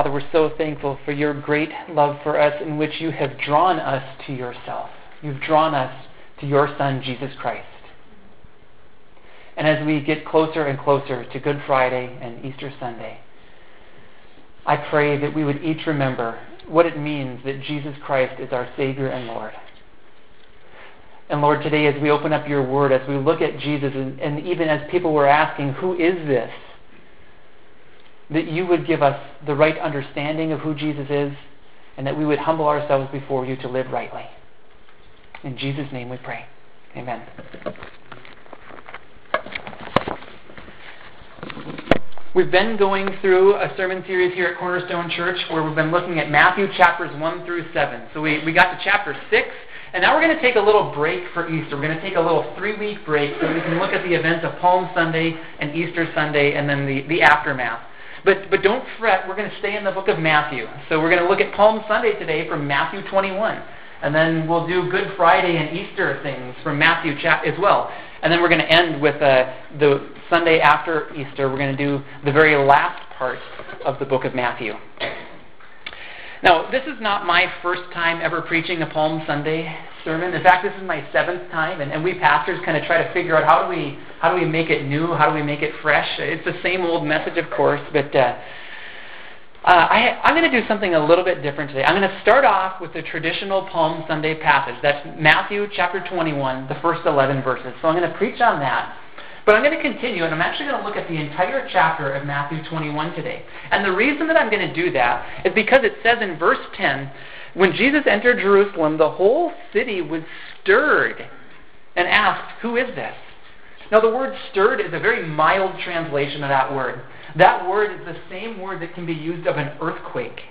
Father, we're so thankful for your great love for us in which you have drawn us to yourself. You've drawn us to your Son, Jesus Christ. And as we get closer and closer to Good Friday and Easter Sunday, I pray that we would each remember what it means that Jesus Christ is our Savior and Lord. And Lord, today as we open up your word, as we look at Jesus, and, and even as people were asking, who is this? That you would give us the right understanding of who Jesus is, and that we would humble ourselves before you to live rightly. In Jesus' name we pray. Amen. We've been going through a sermon series here at Cornerstone Church where we've been looking at Matthew chapters 1 through 7. So we, we got to chapter 6, and now we're going to take a little break for Easter. We're going to take a little three week break so we can look at the events of Palm Sunday and Easter Sunday and then the, the aftermath. But, but don't fret, we're going to stay in the book of Matthew. So we're going to look at Palm Sunday today from Matthew 21. And then we'll do Good Friday and Easter things from Matthew chap- as well. And then we're going to end with uh, the Sunday after Easter. We're going to do the very last part of the book of Matthew. Now, this is not my first time ever preaching a Palm Sunday sermon. In fact, this is my seventh time, and, and we pastors kind of try to figure out how do we how do we make it new, how do we make it fresh. It's the same old message, of course, but uh, uh, I, I'm going to do something a little bit different today. I'm going to start off with the traditional Palm Sunday passage. That's Matthew chapter 21, the first 11 verses. So I'm going to preach on that. But I'm going to continue, and I'm actually going to look at the entire chapter of Matthew 21 today. And the reason that I'm going to do that is because it says in verse 10 when Jesus entered Jerusalem, the whole city was stirred and asked, Who is this? Now, the word stirred is a very mild translation of that word. That word is the same word that can be used of an earthquake.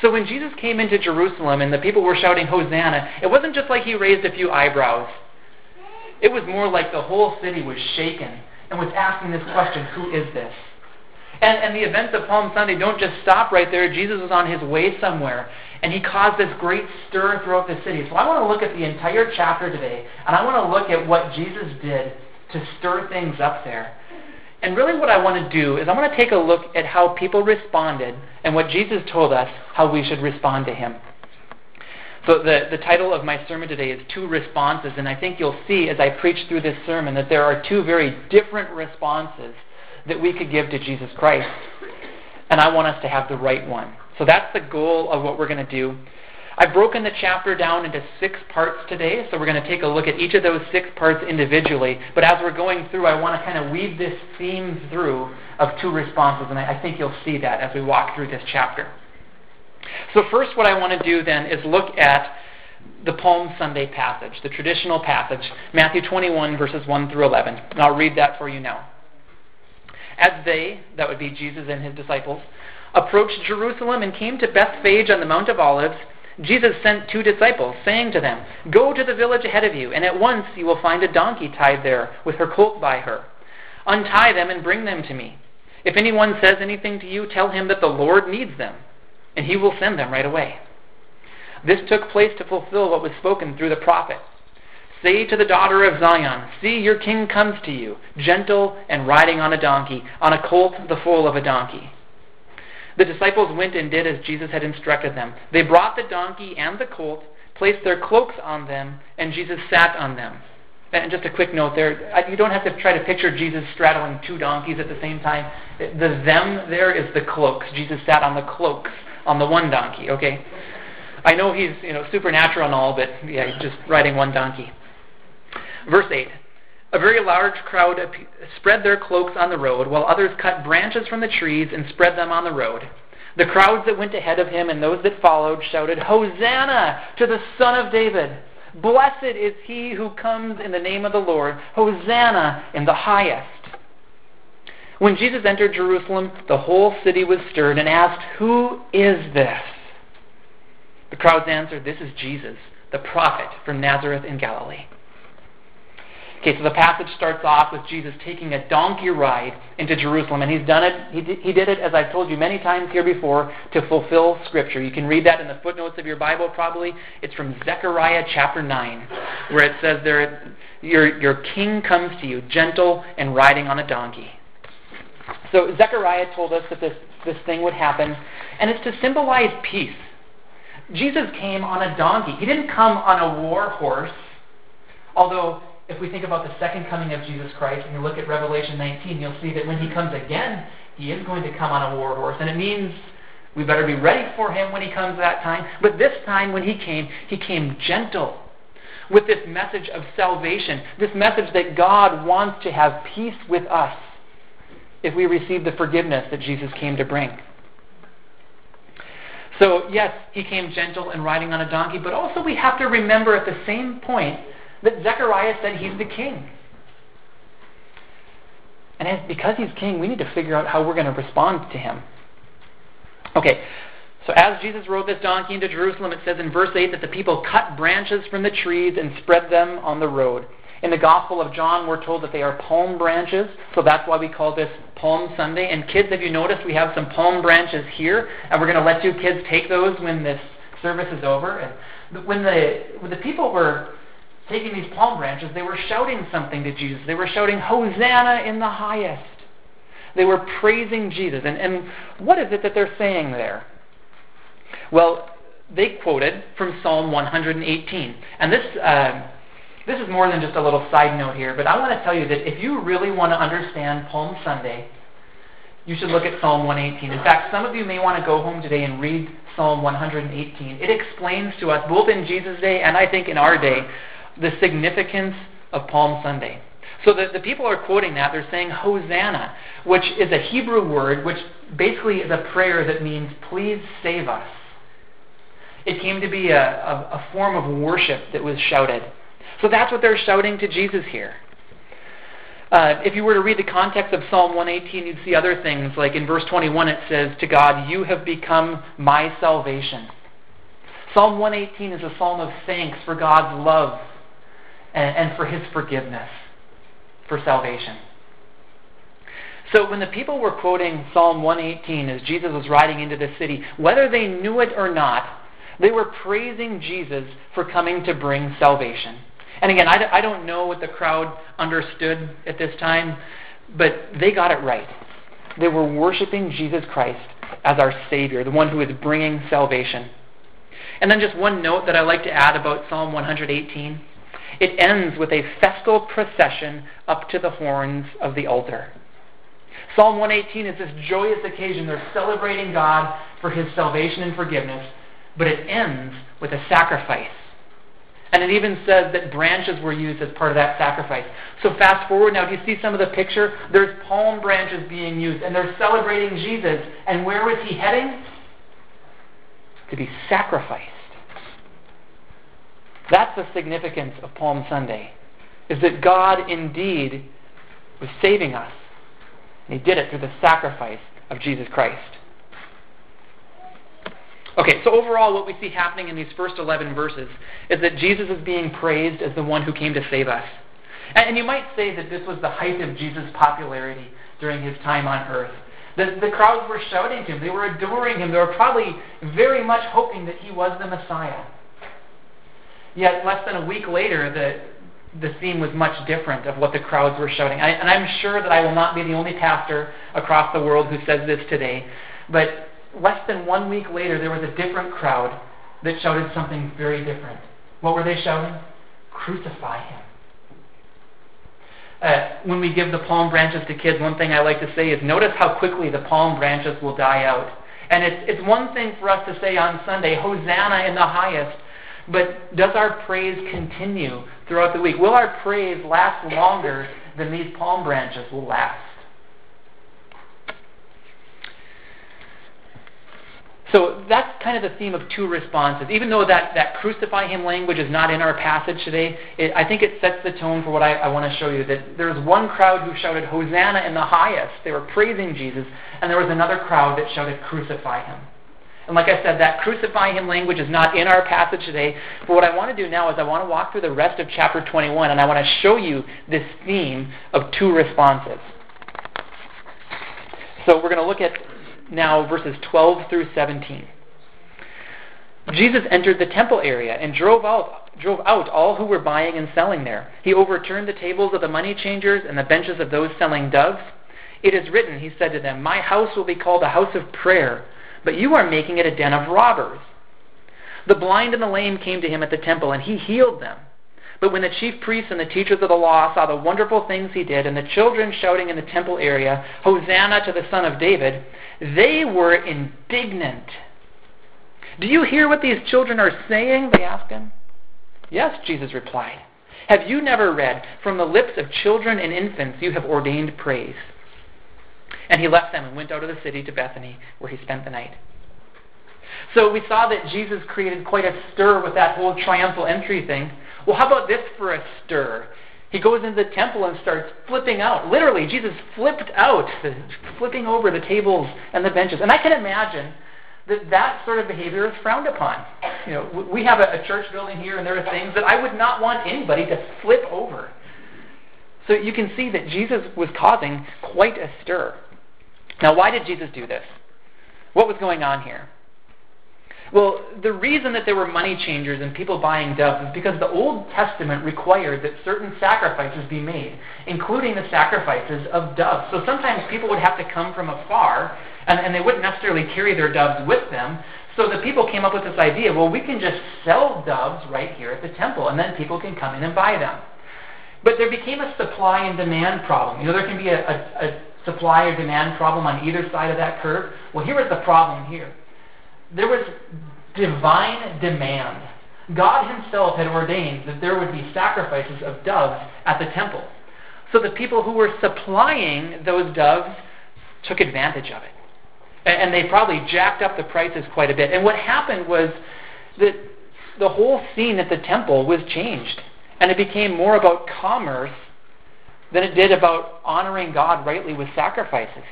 So when Jesus came into Jerusalem and the people were shouting Hosanna, it wasn't just like he raised a few eyebrows. It was more like the whole city was shaken and was asking this question, who is this? And, and the events of Palm Sunday don't just stop right there. Jesus was on his way somewhere, and he caused this great stir throughout the city. So I want to look at the entire chapter today, and I want to look at what Jesus did to stir things up there. And really, what I want to do is I want to take a look at how people responded and what Jesus told us how we should respond to him. So, the, the title of my sermon today is Two Responses, and I think you'll see as I preach through this sermon that there are two very different responses that we could give to Jesus Christ. And I want us to have the right one. So, that's the goal of what we're going to do. I've broken the chapter down into six parts today, so we're going to take a look at each of those six parts individually. But as we're going through, I want to kind of weave this theme through of two responses, and I think you'll see that as we walk through this chapter. So, first, what I want to do then is look at the Palm Sunday passage, the traditional passage, Matthew 21, verses 1 through 11. And I'll read that for you now. As they, that would be Jesus and his disciples, approached Jerusalem and came to Bethphage on the Mount of Olives, Jesus sent two disciples, saying to them, Go to the village ahead of you, and at once you will find a donkey tied there, with her colt by her. Untie them and bring them to me. If anyone says anything to you, tell him that the Lord needs them, and he will send them right away. This took place to fulfill what was spoken through the prophet. Say to the daughter of Zion, See, your king comes to you, gentle and riding on a donkey, on a colt, the foal of a donkey. The disciples went and did as Jesus had instructed them. They brought the donkey and the colt, placed their cloaks on them, and Jesus sat on them. And just a quick note there, you don't have to try to picture Jesus straddling two donkeys at the same time. The them there is the cloaks. Jesus sat on the cloaks on the one donkey, okay? I know he's, you know, supernatural and all, but yeah, he's just riding one donkey. Verse 8. A very large crowd spread their cloaks on the road, while others cut branches from the trees and spread them on the road. The crowds that went ahead of him and those that followed shouted, Hosanna to the Son of David! Blessed is he who comes in the name of the Lord! Hosanna in the highest! When Jesus entered Jerusalem, the whole city was stirred and asked, Who is this? The crowds answered, This is Jesus, the prophet from Nazareth in Galilee. Okay, so the passage starts off with Jesus taking a donkey ride into Jerusalem, and he's done it. He did, he did it, as I've told you many times here before, to fulfill Scripture. You can read that in the footnotes of your Bible, probably. It's from Zechariah chapter 9, where it says there, your, your king comes to you, gentle and riding on a donkey. So Zechariah told us that this, this thing would happen and it's to symbolize peace. Jesus came on a donkey. He didn't come on a war horse, although if we think about the second coming of Jesus Christ and you look at Revelation 19, you'll see that when he comes again, he is going to come on a war horse. And it means we better be ready for him when he comes that time. But this time when he came, he came gentle with this message of salvation, this message that God wants to have peace with us if we receive the forgiveness that Jesus came to bring. So, yes, he came gentle and riding on a donkey, but also we have to remember at the same point that Zechariah said he's the king. And as, because he's king, we need to figure out how we're going to respond to him. Okay, so as Jesus rode this donkey into Jerusalem, it says in verse 8 that the people cut branches from the trees and spread them on the road. In the Gospel of John, we're told that they are palm branches, so that's why we call this Palm Sunday. And kids, have you noticed we have some palm branches here? And we're going to let you kids take those when this service is over. And when the, when the people were taking these palm branches, they were shouting something to Jesus. They were shouting, Hosanna in the highest. They were praising Jesus. And, and what is it that they're saying there? Well, they quoted from Psalm 118. And this, uh, this is more than just a little side note here, but I want to tell you that if you really want to understand Palm Sunday, you should look at Psalm 118. In fact, some of you may want to go home today and read Psalm 118. It explains to us, both in Jesus' day and I think in our day, the significance of Palm Sunday. So the, the people are quoting that. They're saying Hosanna, which is a Hebrew word which basically is a prayer that means, please save us. It came to be a, a, a form of worship that was shouted. So that's what they're shouting to Jesus here. Uh, if you were to read the context of Psalm 118, you'd see other things. Like in verse 21, it says, To God, you have become my salvation. Psalm 118 is a psalm of thanks for God's love and, and for his forgiveness for salvation. So when the people were quoting Psalm 118 as Jesus was riding into the city, whether they knew it or not, they were praising Jesus for coming to bring salvation. And again, I, I don't know what the crowd understood at this time, but they got it right. They were worshiping Jesus Christ as our Savior, the one who is bringing salvation. And then just one note that I like to add about Psalm 118. It ends with a festal procession up to the horns of the altar. Psalm 118 is this joyous occasion. They're celebrating God for his salvation and forgiveness, but it ends with a sacrifice. And it even says that branches were used as part of that sacrifice. So fast forward now, do you see some of the picture? There's palm branches being used, and they're celebrating Jesus. And where was he heading? To be sacrificed. That's the significance of Palm Sunday, is that God indeed was saving us. And He did it through the sacrifice of Jesus Christ. Okay, so overall, what we see happening in these first 11 verses is that Jesus is being praised as the one who came to save us. And you might say that this was the height of Jesus' popularity during his time on earth. The, the crowds were shouting to him, they were adoring him, they were probably very much hoping that he was the Messiah. Yet, less than a week later, the, the scene was much different of what the crowds were shouting. I, and I'm sure that I will not be the only pastor across the world who says this today, but less than one week later, there was a different crowd that shouted something very different. What were they shouting? Crucify him. Uh, when we give the palm branches to kids, one thing I like to say is notice how quickly the palm branches will die out. And it's, it's one thing for us to say on Sunday, Hosanna in the highest, but does our praise continue throughout the week? Will our praise last longer than these palm branches will last? So that's kind of the theme of two responses. Even though that, that crucify him language is not in our passage today, it, I think it sets the tone for what I, I want to show you. That there was one crowd who shouted, Hosanna in the highest. They were praising Jesus. And there was another crowd that shouted, Crucify him. And like I said, that crucify him language is not in our passage today. But what I want to do now is I want to walk through the rest of chapter 21 and I want to show you this theme of two responses. So we're going to look at now verses 12 through 17. Jesus entered the temple area and drove out, drove out all who were buying and selling there. He overturned the tables of the money changers and the benches of those selling doves. It is written, he said to them, My house will be called a house of prayer but you are making it a den of robbers. The blind and the lame came to him at the temple, and he healed them. But when the chief priests and the teachers of the law saw the wonderful things he did, and the children shouting in the temple area, Hosanna to the Son of David, they were indignant. Do you hear what these children are saying? They asked him. Yes, Jesus replied. Have you never read, From the lips of children and infants you have ordained praise? And he left them and went out of the city to Bethany, where he spent the night. So we saw that Jesus created quite a stir with that whole triumphal entry thing. Well, how about this for a stir? He goes into the temple and starts flipping out. Literally, Jesus flipped out, flipping over the tables and the benches. And I can imagine that that sort of behavior is frowned upon. You know, we have a, a church building here, and there are things that I would not want anybody to flip over. So you can see that Jesus was causing quite a stir. Now, why did Jesus do this? What was going on here? Well, the reason that there were money changers and people buying doves is because the Old Testament required that certain sacrifices be made, including the sacrifices of doves. So sometimes people would have to come from afar, and, and they wouldn't necessarily carry their doves with them. So the people came up with this idea well, we can just sell doves right here at the temple, and then people can come in and buy them. But there became a supply and demand problem. You know, there can be a, a, a supply or demand problem on either side of that curve. Well, here was the problem here there was divine demand. God Himself had ordained that there would be sacrifices of doves at the temple. So the people who were supplying those doves took advantage of it. And they probably jacked up the prices quite a bit. And what happened was that the whole scene at the temple was changed. And it became more about commerce than it did about honoring God rightly with sacrifices.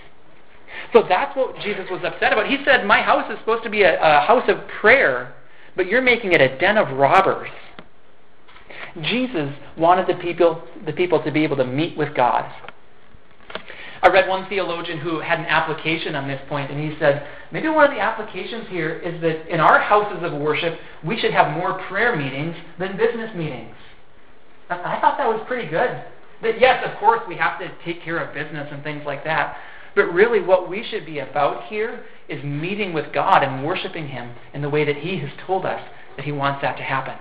So that's what Jesus was upset about. He said, My house is supposed to be a, a house of prayer, but you're making it a den of robbers. Jesus wanted the people, the people to be able to meet with God. I read one theologian who had an application on this point, and he said, maybe one of the applications here is that in our houses of worship, we should have more prayer meetings than business meetings. I thought that was pretty good. That yes, of course, we have to take care of business and things like that, but really, what we should be about here is meeting with God and worshiping Him in the way that He has told us that He wants that to happen.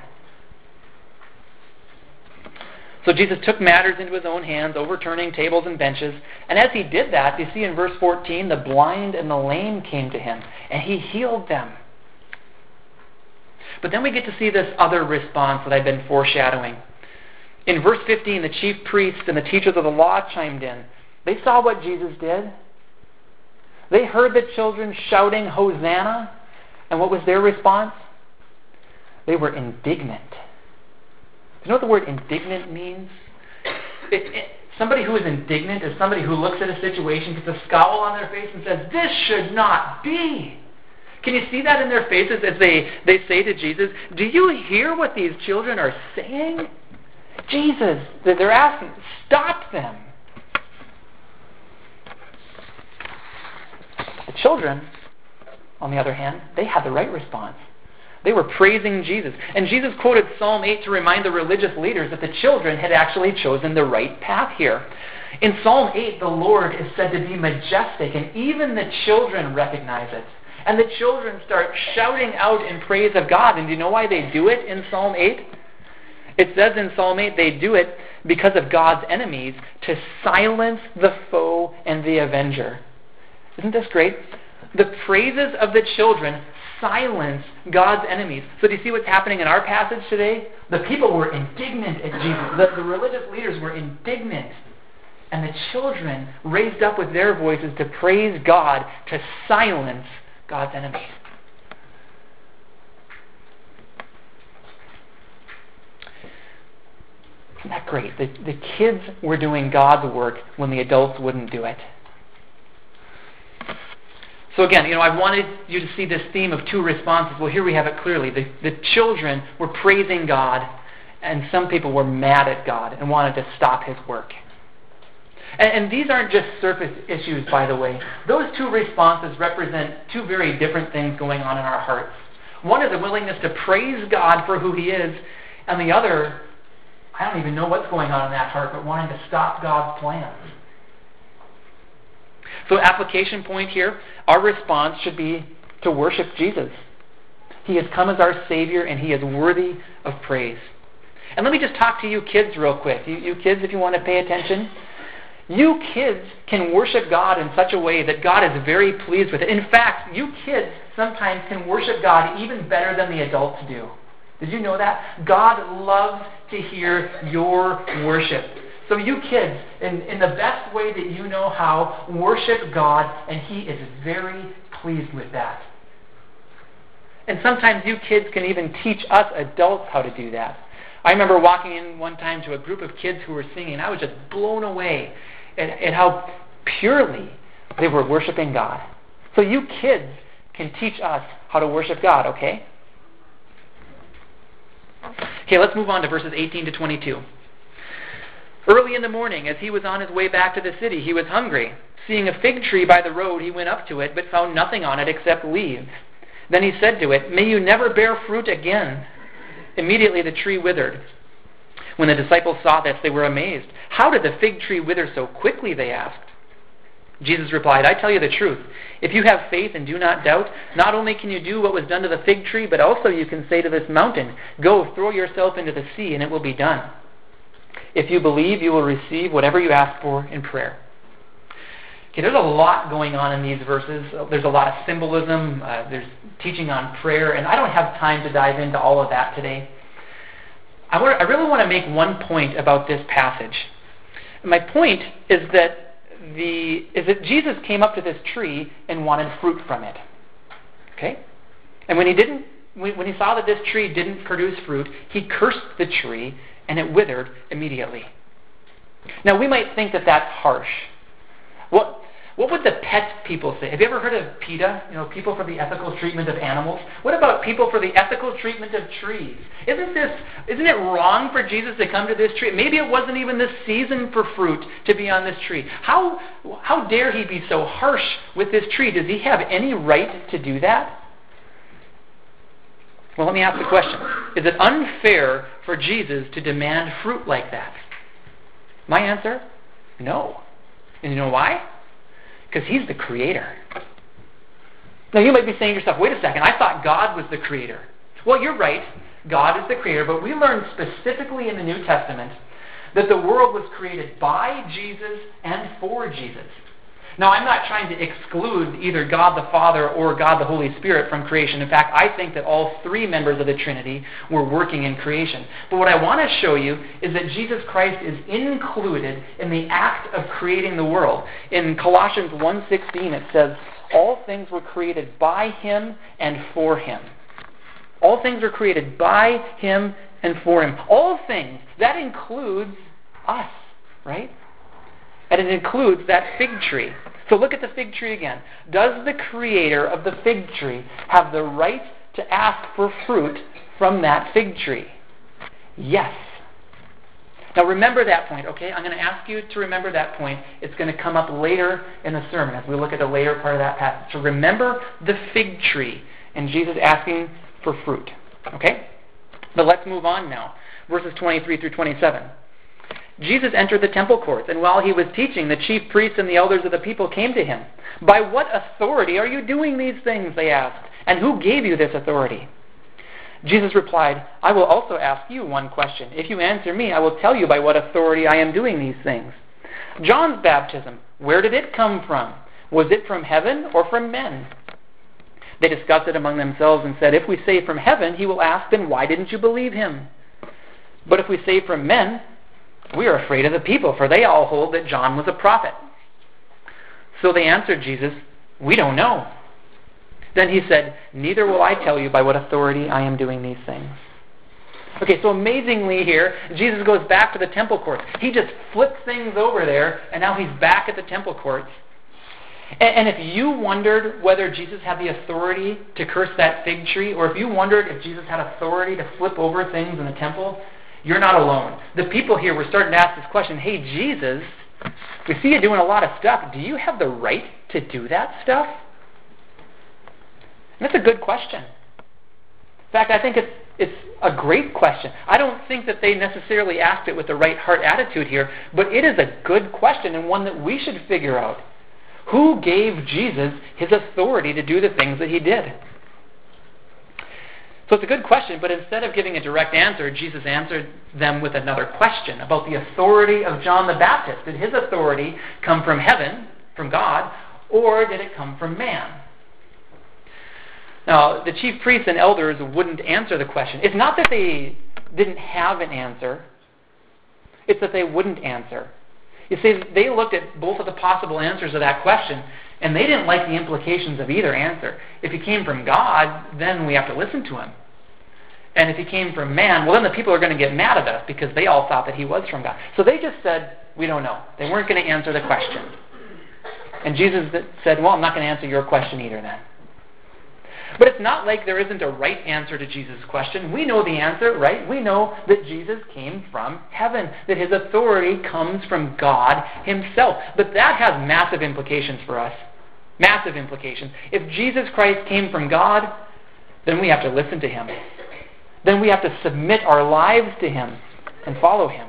So Jesus took matters into his own hands, overturning tables and benches. And as he did that, you see in verse 14, the blind and the lame came to him, and he healed them. But then we get to see this other response that I've been foreshadowing. In verse 15, the chief priests and the teachers of the law chimed in. They saw what Jesus did. They heard the children shouting, Hosanna. And what was their response? They were indignant. Do you know what the word indignant means? It, it, somebody who is indignant is somebody who looks at a situation, gets a scowl on their face, and says, This should not be. Can you see that in their faces as they, they say to Jesus, Do you hear what these children are saying? Jesus, they're asking, stop them. The children, on the other hand, they had the right response. They were praising Jesus. And Jesus quoted Psalm 8 to remind the religious leaders that the children had actually chosen the right path here. In Psalm 8, the Lord is said to be majestic, and even the children recognize it. And the children start shouting out in praise of God. And do you know why they do it in Psalm 8? It says in Psalm 8 they do it because of God's enemies to silence the foe and the avenger. Isn't this great? The praises of the children silence God's enemies. So do you see what's happening in our passage today? The people were indignant at Jesus. The, the religious leaders were indignant. And the children raised up with their voices to praise God to silence God's enemies. Isn't that great? The, the kids were doing God's work when the adults wouldn't do it. So again, you know, I wanted you to see this theme of two responses. Well, here we have it clearly. The, the children were praising God, and some people were mad at God and wanted to stop his work. And, and these aren't just surface issues, by the way. Those two responses represent two very different things going on in our hearts. One is a willingness to praise God for who he is, and the other, I don't even know what's going on in that heart, but wanting to stop God's plans. So, application point here our response should be to worship Jesus. He has come as our Savior, and He is worthy of praise. And let me just talk to you kids real quick. You, you kids, if you want to pay attention. You kids can worship God in such a way that God is very pleased with it. In fact, you kids sometimes can worship God even better than the adults do. Did you know that? God loves to hear your worship. So, you kids, in, in the best way that you know how, worship God, and He is very pleased with that. And sometimes you kids can even teach us adults how to do that. I remember walking in one time to a group of kids who were singing, and I was just blown away at, at how purely they were worshiping God. So you kids can teach us how to worship God, okay? Okay, let's move on to verses 18 to 22. Early in the morning, as he was on his way back to the city, he was hungry. Seeing a fig tree by the road, he went up to it, but found nothing on it except leaves. Then he said to it, May you never bear fruit again. Immediately the tree withered. When the disciples saw this, they were amazed. How did the fig tree wither so quickly? They asked. Jesus replied, I tell you the truth. If you have faith and do not doubt, not only can you do what was done to the fig tree, but also you can say to this mountain, Go, throw yourself into the sea, and it will be done. If you believe, you will receive whatever you ask for in prayer. Okay, there's a lot going on in these verses. There's a lot of symbolism. Uh, there's teaching on prayer, and I don't have time to dive into all of that today. I, want, I really want to make one point about this passage. My point is that the is that Jesus came up to this tree and wanted fruit from it. Okay, and when he didn't, when he saw that this tree didn't produce fruit, he cursed the tree and it withered immediately. Now we might think that that's harsh. What what would the pet people say? Have you ever heard of PETA? You know, people for the ethical treatment of animals. What about people for the ethical treatment of trees? Isn't this isn't it wrong for Jesus to come to this tree? Maybe it wasn't even the season for fruit to be on this tree. How how dare he be so harsh with this tree? Does he have any right to do that? Well, let me ask the question. Is it unfair for Jesus to demand fruit like that? My answer, no. And you know why? Because He's the Creator. Now, you might be saying to yourself, wait a second, I thought God was the Creator. Well, you're right. God is the Creator, but we learn specifically in the New Testament that the world was created by Jesus and for Jesus. Now, I'm not trying to exclude either God the Father or God the Holy Spirit from creation. In fact, I think that all three members of the Trinity were working in creation. But what I want to show you is that Jesus Christ is included in the act of creating the world. In Colossians 1:16 it says, "All things were created by him and for him." All things were created by him and for him. All things. That includes us, right? And it includes that fig tree. So look at the fig tree again. Does the creator of the fig tree have the right to ask for fruit from that fig tree? Yes. Now remember that point, okay? I'm going to ask you to remember that point. It's going to come up later in the sermon as we look at the later part of that passage. So remember the fig tree and Jesus asking for fruit, okay? But let's move on now. Verses 23 through 27. Jesus entered the temple courts, and while he was teaching, the chief priests and the elders of the people came to him. By what authority are you doing these things? They asked. And who gave you this authority? Jesus replied, I will also ask you one question. If you answer me, I will tell you by what authority I am doing these things. John's baptism, where did it come from? Was it from heaven or from men? They discussed it among themselves and said, If we say from heaven, he will ask, then why didn't you believe him? But if we say from men, we are afraid of the people, for they all hold that John was a prophet. So they answered Jesus, We don't know. Then he said, Neither will I tell you by what authority I am doing these things. Okay, so amazingly here, Jesus goes back to the temple courts. He just flips things over there, and now he's back at the temple courts. And, and if you wondered whether Jesus had the authority to curse that fig tree, or if you wondered if Jesus had authority to flip over things in the temple, you're not alone. The people here were starting to ask this question Hey, Jesus, we see you doing a lot of stuff. Do you have the right to do that stuff? And that's a good question. In fact, I think it's, it's a great question. I don't think that they necessarily asked it with the right heart attitude here, but it is a good question and one that we should figure out. Who gave Jesus his authority to do the things that he did? So it's a good question, but instead of giving a direct answer, Jesus answered them with another question about the authority of John the Baptist. Did his authority come from heaven, from God, or did it come from man? Now, the chief priests and elders wouldn't answer the question. It's not that they didn't have an answer, it's that they wouldn't answer. You see, they looked at both of the possible answers of that question, and they didn't like the implications of either answer. If he came from God, then we have to listen to him. And if he came from man, well, then the people are going to get mad at us because they all thought that he was from God. So they just said, we don't know. They weren't going to answer the question. And Jesus said, well, I'm not going to answer your question either then. But it's not like there isn't a right answer to Jesus' question. We know the answer, right? We know that Jesus came from heaven, that his authority comes from God himself. But that has massive implications for us. Massive implications. If Jesus Christ came from God, then we have to listen to him. Then we have to submit our lives to him and follow him.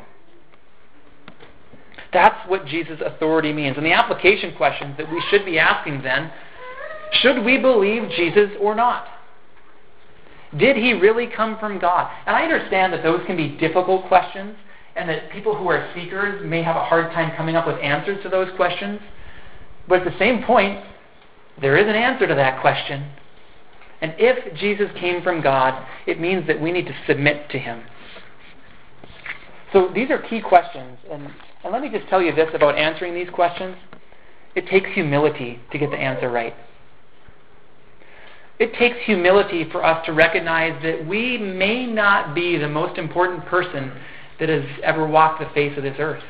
That's what Jesus' authority means. And the application questions that we should be asking then should we believe Jesus or not? Did he really come from God? And I understand that those can be difficult questions and that people who are seekers may have a hard time coming up with answers to those questions. But at the same point, there is an answer to that question. And if Jesus came from God, it means that we need to submit to him. So these are key questions. And, and let me just tell you this about answering these questions. It takes humility to get the answer right. It takes humility for us to recognize that we may not be the most important person that has ever walked the face of this earth.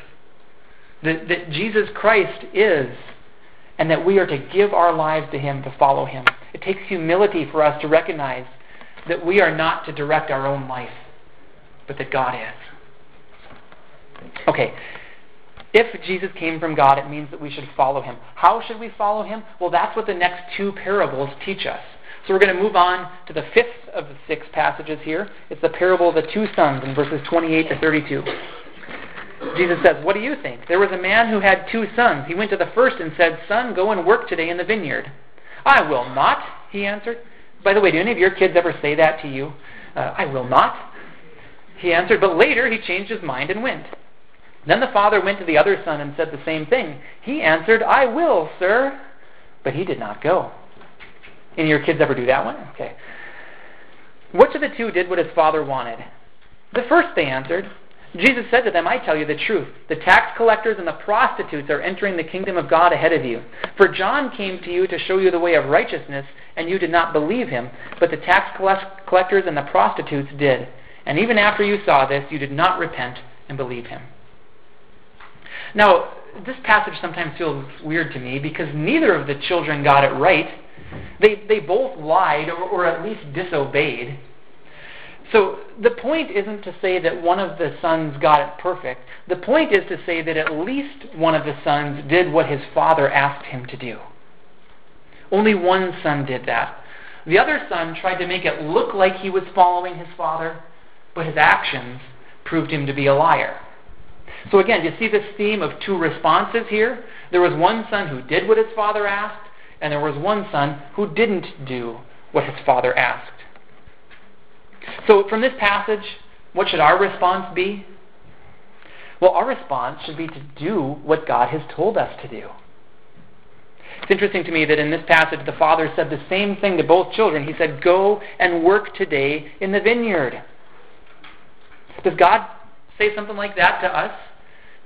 That, that Jesus Christ is, and that we are to give our lives to Him to follow Him. It takes humility for us to recognize that we are not to direct our own life, but that God is. Okay, if Jesus came from God, it means that we should follow him. How should we follow him? Well, that's what the next two parables teach us. So we're going to move on to the fifth of the six passages here. It's the parable of the two sons in verses 28 to 32. Jesus says, What do you think? There was a man who had two sons. He went to the first and said, Son, go and work today in the vineyard. I will not, he answered. By the way, do any of your kids ever say that to you? Uh, I will not. He answered, but later he changed his mind and went. Then the father went to the other son and said the same thing. He answered, I will, sir. But he did not go. Any of your kids ever do that one? Okay. Which of the two did what his father wanted? The first, they answered. Jesus said to them, I tell you the truth. The tax collectors and the prostitutes are entering the kingdom of God ahead of you. For John came to you to show you the way of righteousness, and you did not believe him, but the tax collectors and the prostitutes did. And even after you saw this, you did not repent and believe him. Now, this passage sometimes feels weird to me because neither of the children got it right. They, they both lied or, or at least disobeyed. So the point isn't to say that one of the sons got it perfect. The point is to say that at least one of the sons did what his father asked him to do. Only one son did that. The other son tried to make it look like he was following his father, but his actions proved him to be a liar. So again, you see this theme of two responses here? There was one son who did what his father asked, and there was one son who didn't do what his father asked. So, from this passage, what should our response be? Well, our response should be to do what God has told us to do. It's interesting to me that in this passage, the father said the same thing to both children. He said, Go and work today in the vineyard. Does God say something like that to us?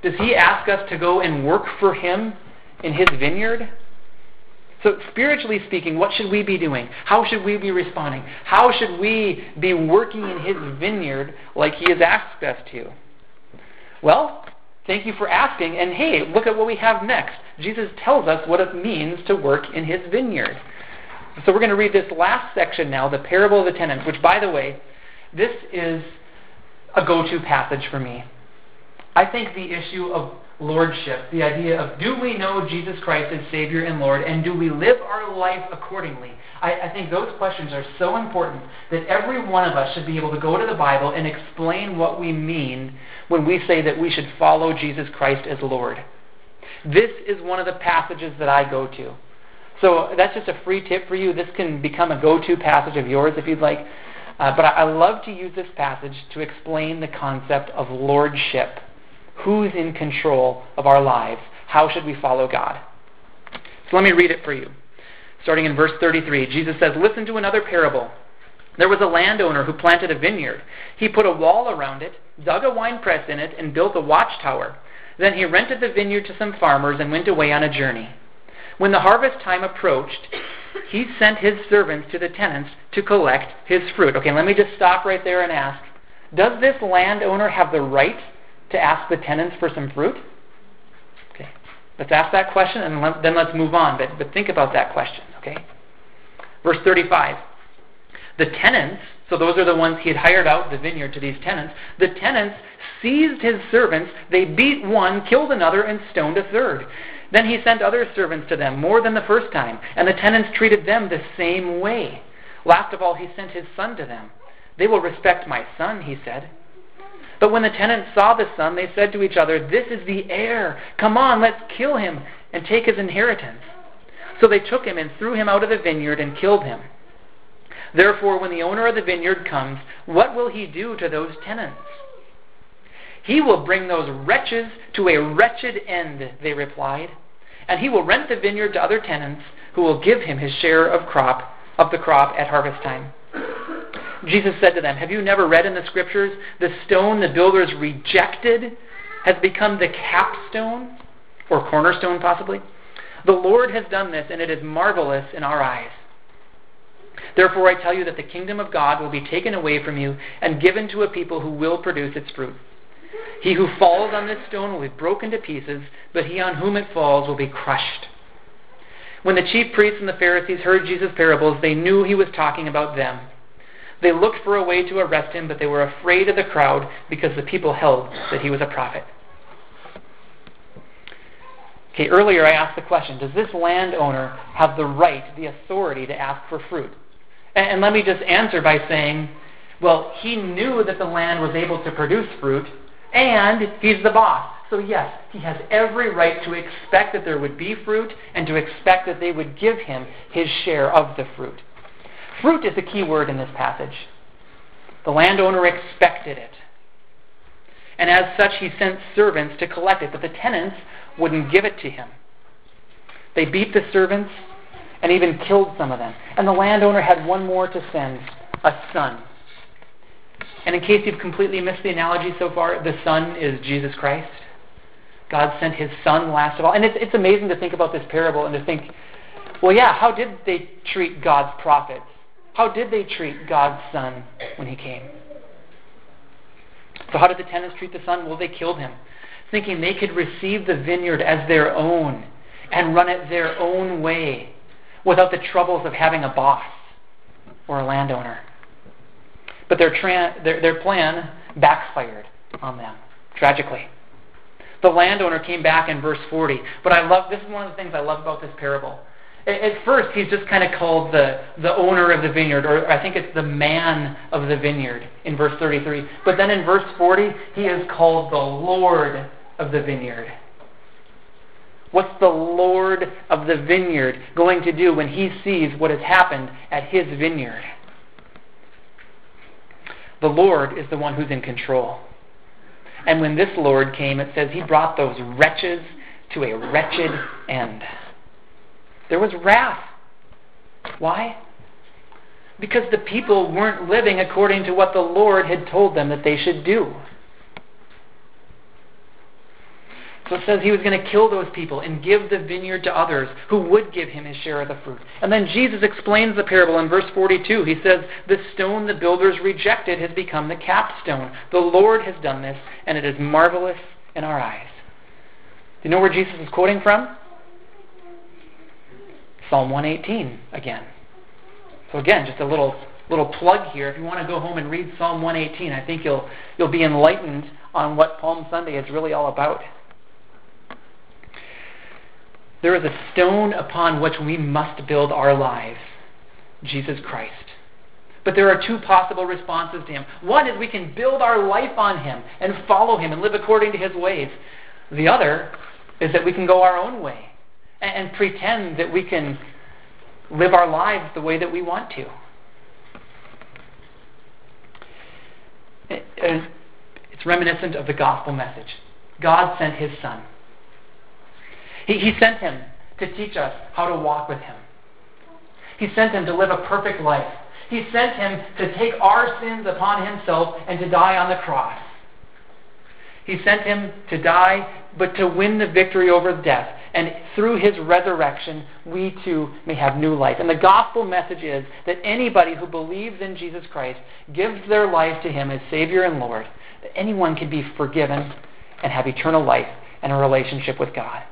Does He ask us to go and work for Him in His vineyard? So, spiritually speaking, what should we be doing? How should we be responding? How should we be working in His vineyard like He has asked us to? Well, thank you for asking. And hey, look at what we have next. Jesus tells us what it means to work in His vineyard. So, we're going to read this last section now, the parable of the tenants, which, by the way, this is a go to passage for me. I think the issue of lordship, the idea of do we know Jesus Christ as Savior and Lord, and do we live our life accordingly? I, I, think those questions are so important that every one of us should be able to go to the Bible and explain what we mean when we say that we should follow Jesus Christ as Lord. This is one of the passages that I go to. So that's just a free tip for you. This can become a go to passage of yours if you'd like. Uh, but I, I love to use this passage to explain the concept of lordship. Who's in control of our lives? How should we follow God? So let me read it for you. Starting in verse 33, Jesus says, Listen to another parable. There was a landowner who planted a vineyard. He put a wall around it, dug a winepress in it, and built a watchtower. Then he rented the vineyard to some farmers and went away on a journey. When the harvest time approached, he sent his servants to the tenants to collect his fruit. Okay, let me just stop right there and ask Does this landowner have the right to ask the tenants for some fruit? Okay, let's ask that question and then let's move on. But, but think about that question, okay? Verse 35. The tenants, so those are the ones he had hired out the vineyard to these tenants, the tenants seized his servants, they beat one, killed another, and stoned a third. Then he sent other servants to them, more than the first time, and the tenants treated them the same way. Last of all, he sent his son to them. They will respect my son, he said. But when the tenants saw the son, they said to each other, This is the heir. Come on, let's kill him and take his inheritance. So they took him and threw him out of the vineyard and killed him. Therefore, when the owner of the vineyard comes, what will he do to those tenants? He will bring those wretches to a wretched end, they replied, and he will rent the vineyard to other tenants who will give him his share of crop of the crop at harvest time. Jesus said to them, Have you never read in the scriptures, the stone the builders rejected has become the capstone, or cornerstone possibly? The Lord has done this, and it is marvelous in our eyes. Therefore, I tell you that the kingdom of God will be taken away from you and given to a people who will produce its fruit. He who falls on this stone will be broken to pieces, but he on whom it falls will be crushed. When the chief priests and the Pharisees heard Jesus' parables, they knew he was talking about them. They looked for a way to arrest him, but they were afraid of the crowd because the people held that he was a prophet. Okay, earlier I asked the question Does this landowner have the right, the authority to ask for fruit? And, and let me just answer by saying, well, he knew that the land was able to produce fruit, and he's the boss. So, yes, he has every right to expect that there would be fruit and to expect that they would give him his share of the fruit. Fruit is the key word in this passage. The landowner expected it. And as such, he sent servants to collect it, but the tenants wouldn't give it to him. They beat the servants and even killed some of them. And the landowner had one more to send a son. And in case you've completely missed the analogy so far, the Son is Jesus Christ. God sent His Son last of all. And it's, it's amazing to think about this parable and to think, well, yeah, how did they treat God's prophets? How did they treat God's Son when He came? So, how did the tenants treat the Son? Well, they killed him, thinking they could receive the vineyard as their own and run it their own way without the troubles of having a boss or a landowner. But their, tra- their, their plan backfired on them, tragically. The landowner came back in verse 40. But I love this is one of the things I love about this parable. At first, he's just kind of called the, the owner of the vineyard, or I think it's the man of the vineyard in verse 33. But then in verse 40, he is called the Lord of the vineyard. What's the Lord of the vineyard going to do when he sees what has happened at his vineyard? The Lord is the one who's in control. And when this Lord came, it says he brought those wretches to a wretched end. There was wrath. Why? Because the people weren't living according to what the Lord had told them that they should do. So it says he was going to kill those people and give the vineyard to others who would give him his share of the fruit. And then Jesus explains the parable in verse 42. He says, The stone the builders rejected has become the capstone. The Lord has done this, and it is marvelous in our eyes. Do you know where Jesus is quoting from? Psalm 118 again. So again, just a little little plug here. If you want to go home and read Psalm 118, I think you'll you'll be enlightened on what Palm Sunday is really all about. There is a stone upon which we must build our lives Jesus Christ. But there are two possible responses to Him. One is we can build our life on Him and follow Him and live according to His ways. The other is that we can go our own way and, pretend that we can live our lives the way that we want to. It's reminiscent of the gospel message. God sent his son. He, he sent him to teach us how to walk with him. He sent him to live a perfect life. He sent him to take our sins upon himself and to die on the cross. He sent him to die, but to win the victory over death. And through his resurrection, we too may have new life. And the gospel message is that anybody who believes in Jesus Christ, gives their life to him as Savior and Lord, that anyone can be forgiven and have eternal life and a relationship with God.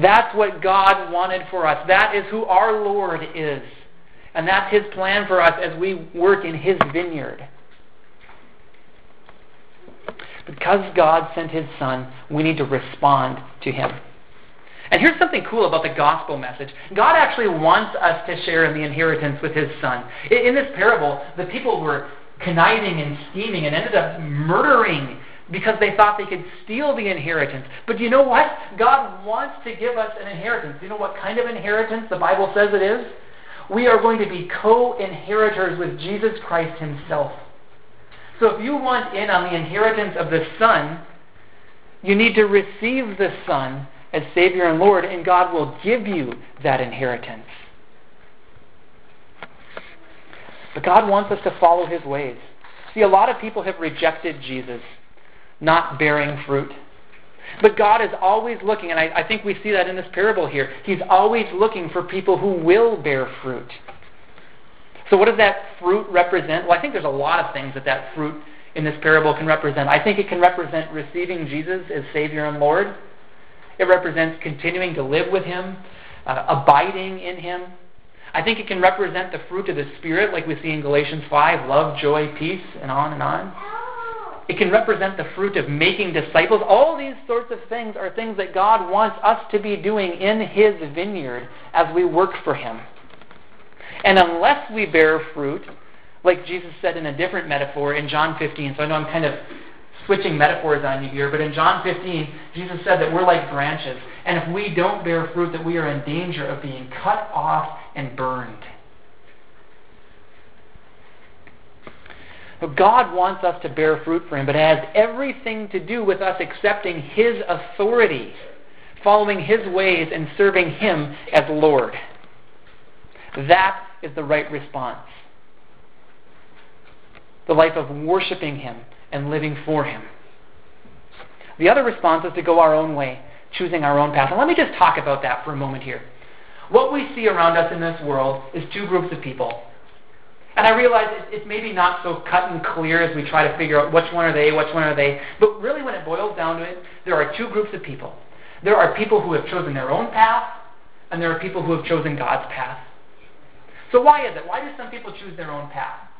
That's what God wanted for us. That is who our Lord is. And that's His plan for us as we work in His vineyard. Because God sent His Son, we need to respond to Him. And here's something cool about the gospel message. God actually wants us to share in the inheritance with His Son. In this parable, the people were conniving and scheming and ended up murdering because they thought they could steal the inheritance. But you know what? God wants to give us an inheritance. You know what kind of inheritance the Bible says it is? We are going to be co inheritors with Jesus Christ Himself. So if you want in on the inheritance of the Son, you need to receive the Son as Savior and Lord, and God will give you that inheritance. But God wants us to follow His ways. See, a lot of people have rejected Jesus not bearing fruit. But God is always looking, and I, I, think we see that in this parable here. He's always looking for people who will bear fruit. So, what does that fruit represent? Well, I think there's a lot of things that that fruit in this parable can represent. I think it can represent receiving Jesus as Savior and Lord, it represents continuing to live with Him, uh, abiding in Him. I think it can represent the fruit of the Spirit, like we see in Galatians 5 love, joy, peace, and on and on. It can represent the fruit of making disciples. All these sorts of things are things that God wants us to be doing in His vineyard as we work for Him. And unless we bear fruit, like Jesus said in a different metaphor in John 15, so I know I'm kind of switching metaphors on you here, but in John 15, Jesus said that we're like branches. And if we don't bear fruit, that we are in danger of being cut off and burned. God wants us to bear fruit for Him, but it has everything to do with us accepting His authority, following His ways, and serving Him as Lord. That is the right response. The life of worshiping Him and living for Him. The other response is to go our own way, choosing our own path. And let me just talk about that for a moment here. What we see around us in this world is two groups of people and I realize it's maybe not so cut and clear as we try to figure out which one are they, which one are they. But really, when it boils down to it, there are two groups of people. There are people who have chosen their own path, and there are people who have chosen God's path. So why is it? Why do some people choose their own path?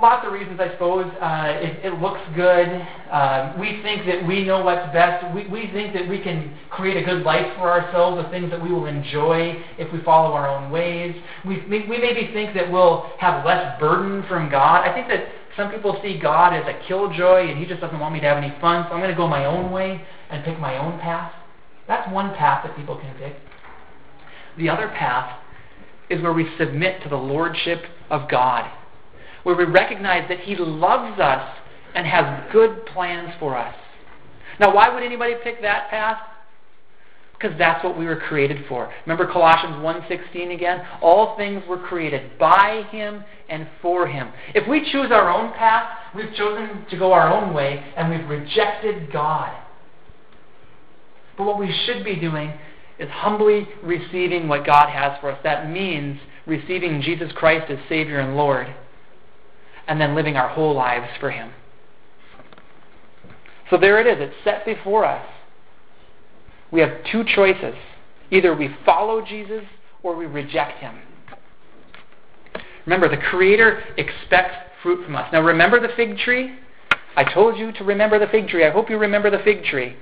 lots of reasons, I suppose. Uh, it, it, looks good. Uh, we think that we know what's best. We, we think that we can create a good life for ourselves, the things that we will enjoy if we follow our own ways. We, we maybe think that we'll have less burden from God. I think that some people see God as a killjoy and He just doesn't want me to have any fun, so I'm going to go my own way and pick my own path. That's one path that people can pick. The other path is where we submit to the lordship of God where we recognize that He loves us and has good plans for us. Now, why would anybody pick that path? Because that's what we were created for. Remember Colossians 1:16 again? All things were created by him and for him. If we choose our own path, we've chosen to go our own way and we've rejected God. But what we should be doing is humbly receiving what God has for us. That means receiving Jesus Christ as Savior and Lord and then living our whole lives for Him. So there it is. It's set before us. We have two choices. Either we follow Jesus or we reject Him. Remember, the Creator expects fruit from us. Now, remember the fig tree? I told you to remember the fig tree. I hope you remember the fig tree.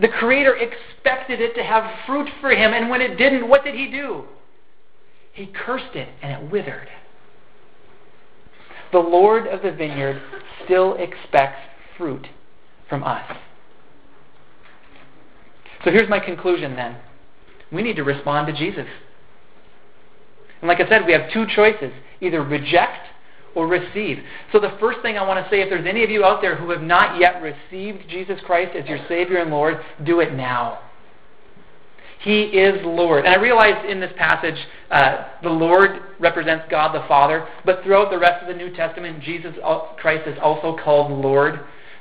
The Creator expected it to have fruit for Him, and when it didn't, what did He do? He cursed it, and it withered the Lord of the vineyard still expects fruit from us. So here's my conclusion then. We need to respond to Jesus. And like I said, we have two choices either reject or receive. So the first thing I want to say, if there's any of you out there who have not yet received Jesus Christ as your Savior and Lord, do it now. He is Lord. And I realize in this passage, uh, the Lord represents God the Father, but throughout the rest of the New Testament, Jesus Christ is also called Lord.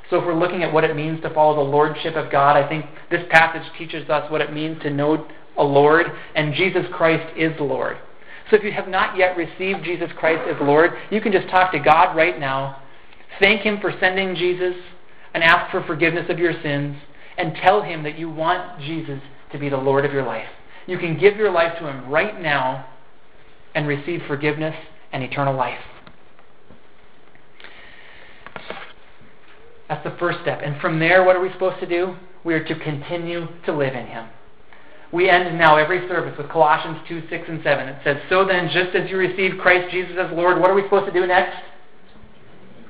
So if we're looking at what it means to follow the Lordship of God, I think this passage teaches us what it means to know a Lord, and Jesus Christ is Lord. So if you have not yet received Jesus Christ as Lord, you can just talk to God right now, thank Him for sending Jesus, and ask for forgiveness of your sins, and tell Him that you want Jesus to be the Lord of your life. You can give your life to Him right now and receive forgiveness and eternal life. That's the first step. And from there, what are we supposed to do? We are to continue to live in Him. We end now every service with Colossians 2, 6, and 7. It says, So then, just as you received Christ Jesus as Lord, what are we supposed to do next?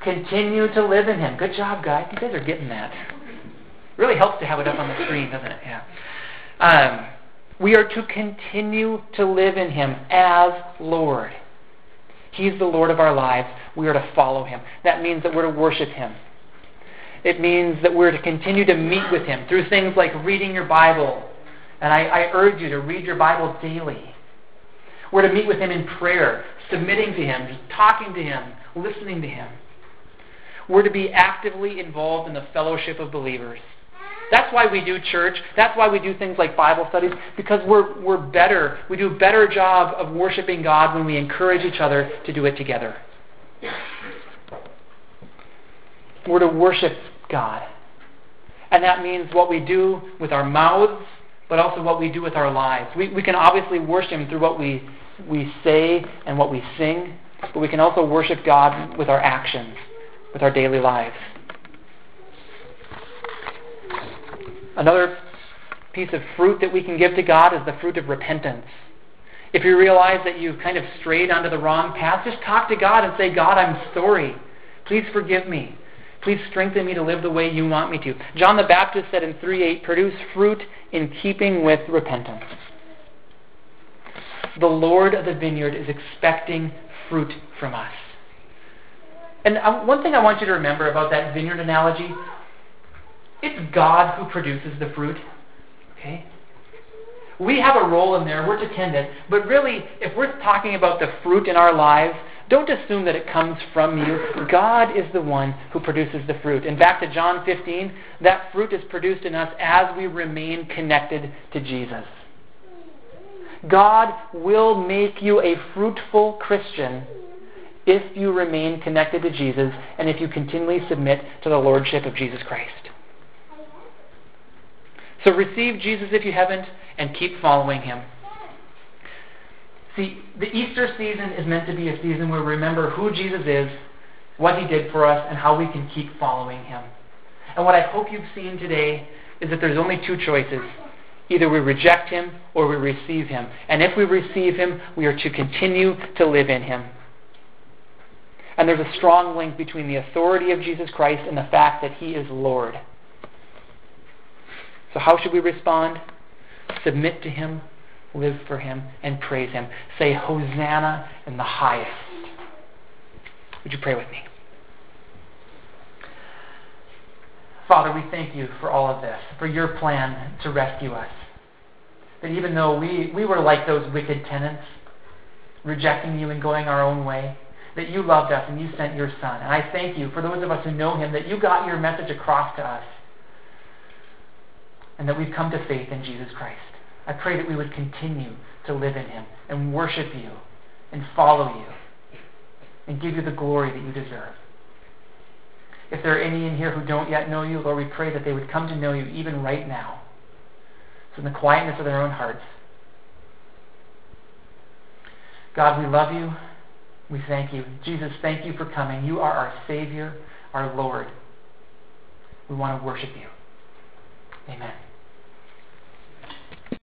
Continue to live in Him. Good job, guys. You guys are getting that. Really helps to have it up on the screen, doesn't it? Yeah. Um, we are to continue to live in Him as Lord. He's the Lord of our lives. We are to follow Him. That means that we're to worship Him. It means that we're to continue to meet with Him through things like reading your Bible, and I, I urge you to read your Bible daily. We're to meet with Him in prayer, submitting to Him, just talking to Him, listening to Him. We're to be actively involved in the fellowship of believers. That's why we do church. That's why we do things like Bible studies, because we're, we're better. We do a better job of worshiping God when we encourage each other to do it together. We're to worship God. And that means what we do with our mouths but also what we do with our lives. We, we can obviously worship Him through what we, we say and what we sing, but we can also worship God with our actions, with our daily lives. Another piece of fruit that we can give to God is the fruit of repentance. If you realize that you've kind of strayed onto the wrong path, just talk to God and say, God, I'm sorry. Please forgive me. Please strengthen me to live the way you want me to. John the Baptist said in 3:8, produce fruit in keeping with repentance. The Lord of the vineyard is expecting fruit from us. And um, one thing I want you to remember about that vineyard analogy, it's God who produces the fruit. Okay? We have a role in there, we're tend but really, if we're talking about the fruit in our lives, don't assume that it comes from you. God is the one who produces the fruit. And back to John 15, that fruit is produced in us as we remain connected to Jesus. God will make you a fruitful Christian if you remain connected to Jesus and if you continually submit to the Lordship of Jesus Christ. So receive Jesus if you haven't and keep following him. See, the Easter season is meant to be a season where we remember who Jesus is, what he did for us, and how we can keep following him. And what I hope you've seen today is that there's only two choices. Either we reject him or we receive him. And if we receive him, we are to continue to live in him. And there's a strong link between the authority of Jesus Christ and the fact that he is Lord. So, how should we respond? Submit to him, live for him, and praise him. Say, Hosanna in the highest. Would you pray with me? Father, we thank you for all of this, for your plan to rescue us. That even though we, we were like those wicked tenants, rejecting you and going our own way, that you loved us and you sent your Son. And I thank you for those of us who know him, that you got your message across to us, and that we've come to faith in Jesus Christ. I pray that we would continue to live in Him and worship you and follow you and give you the glory that you deserve. If there are any in here who don't yet know you, Lord, we pray that they would come to know you even right now. So, in the quietness of their own hearts. God, we love you. We thank you. Jesus, thank you for coming. You are our Savior, our Lord. We want to worship you. Amen.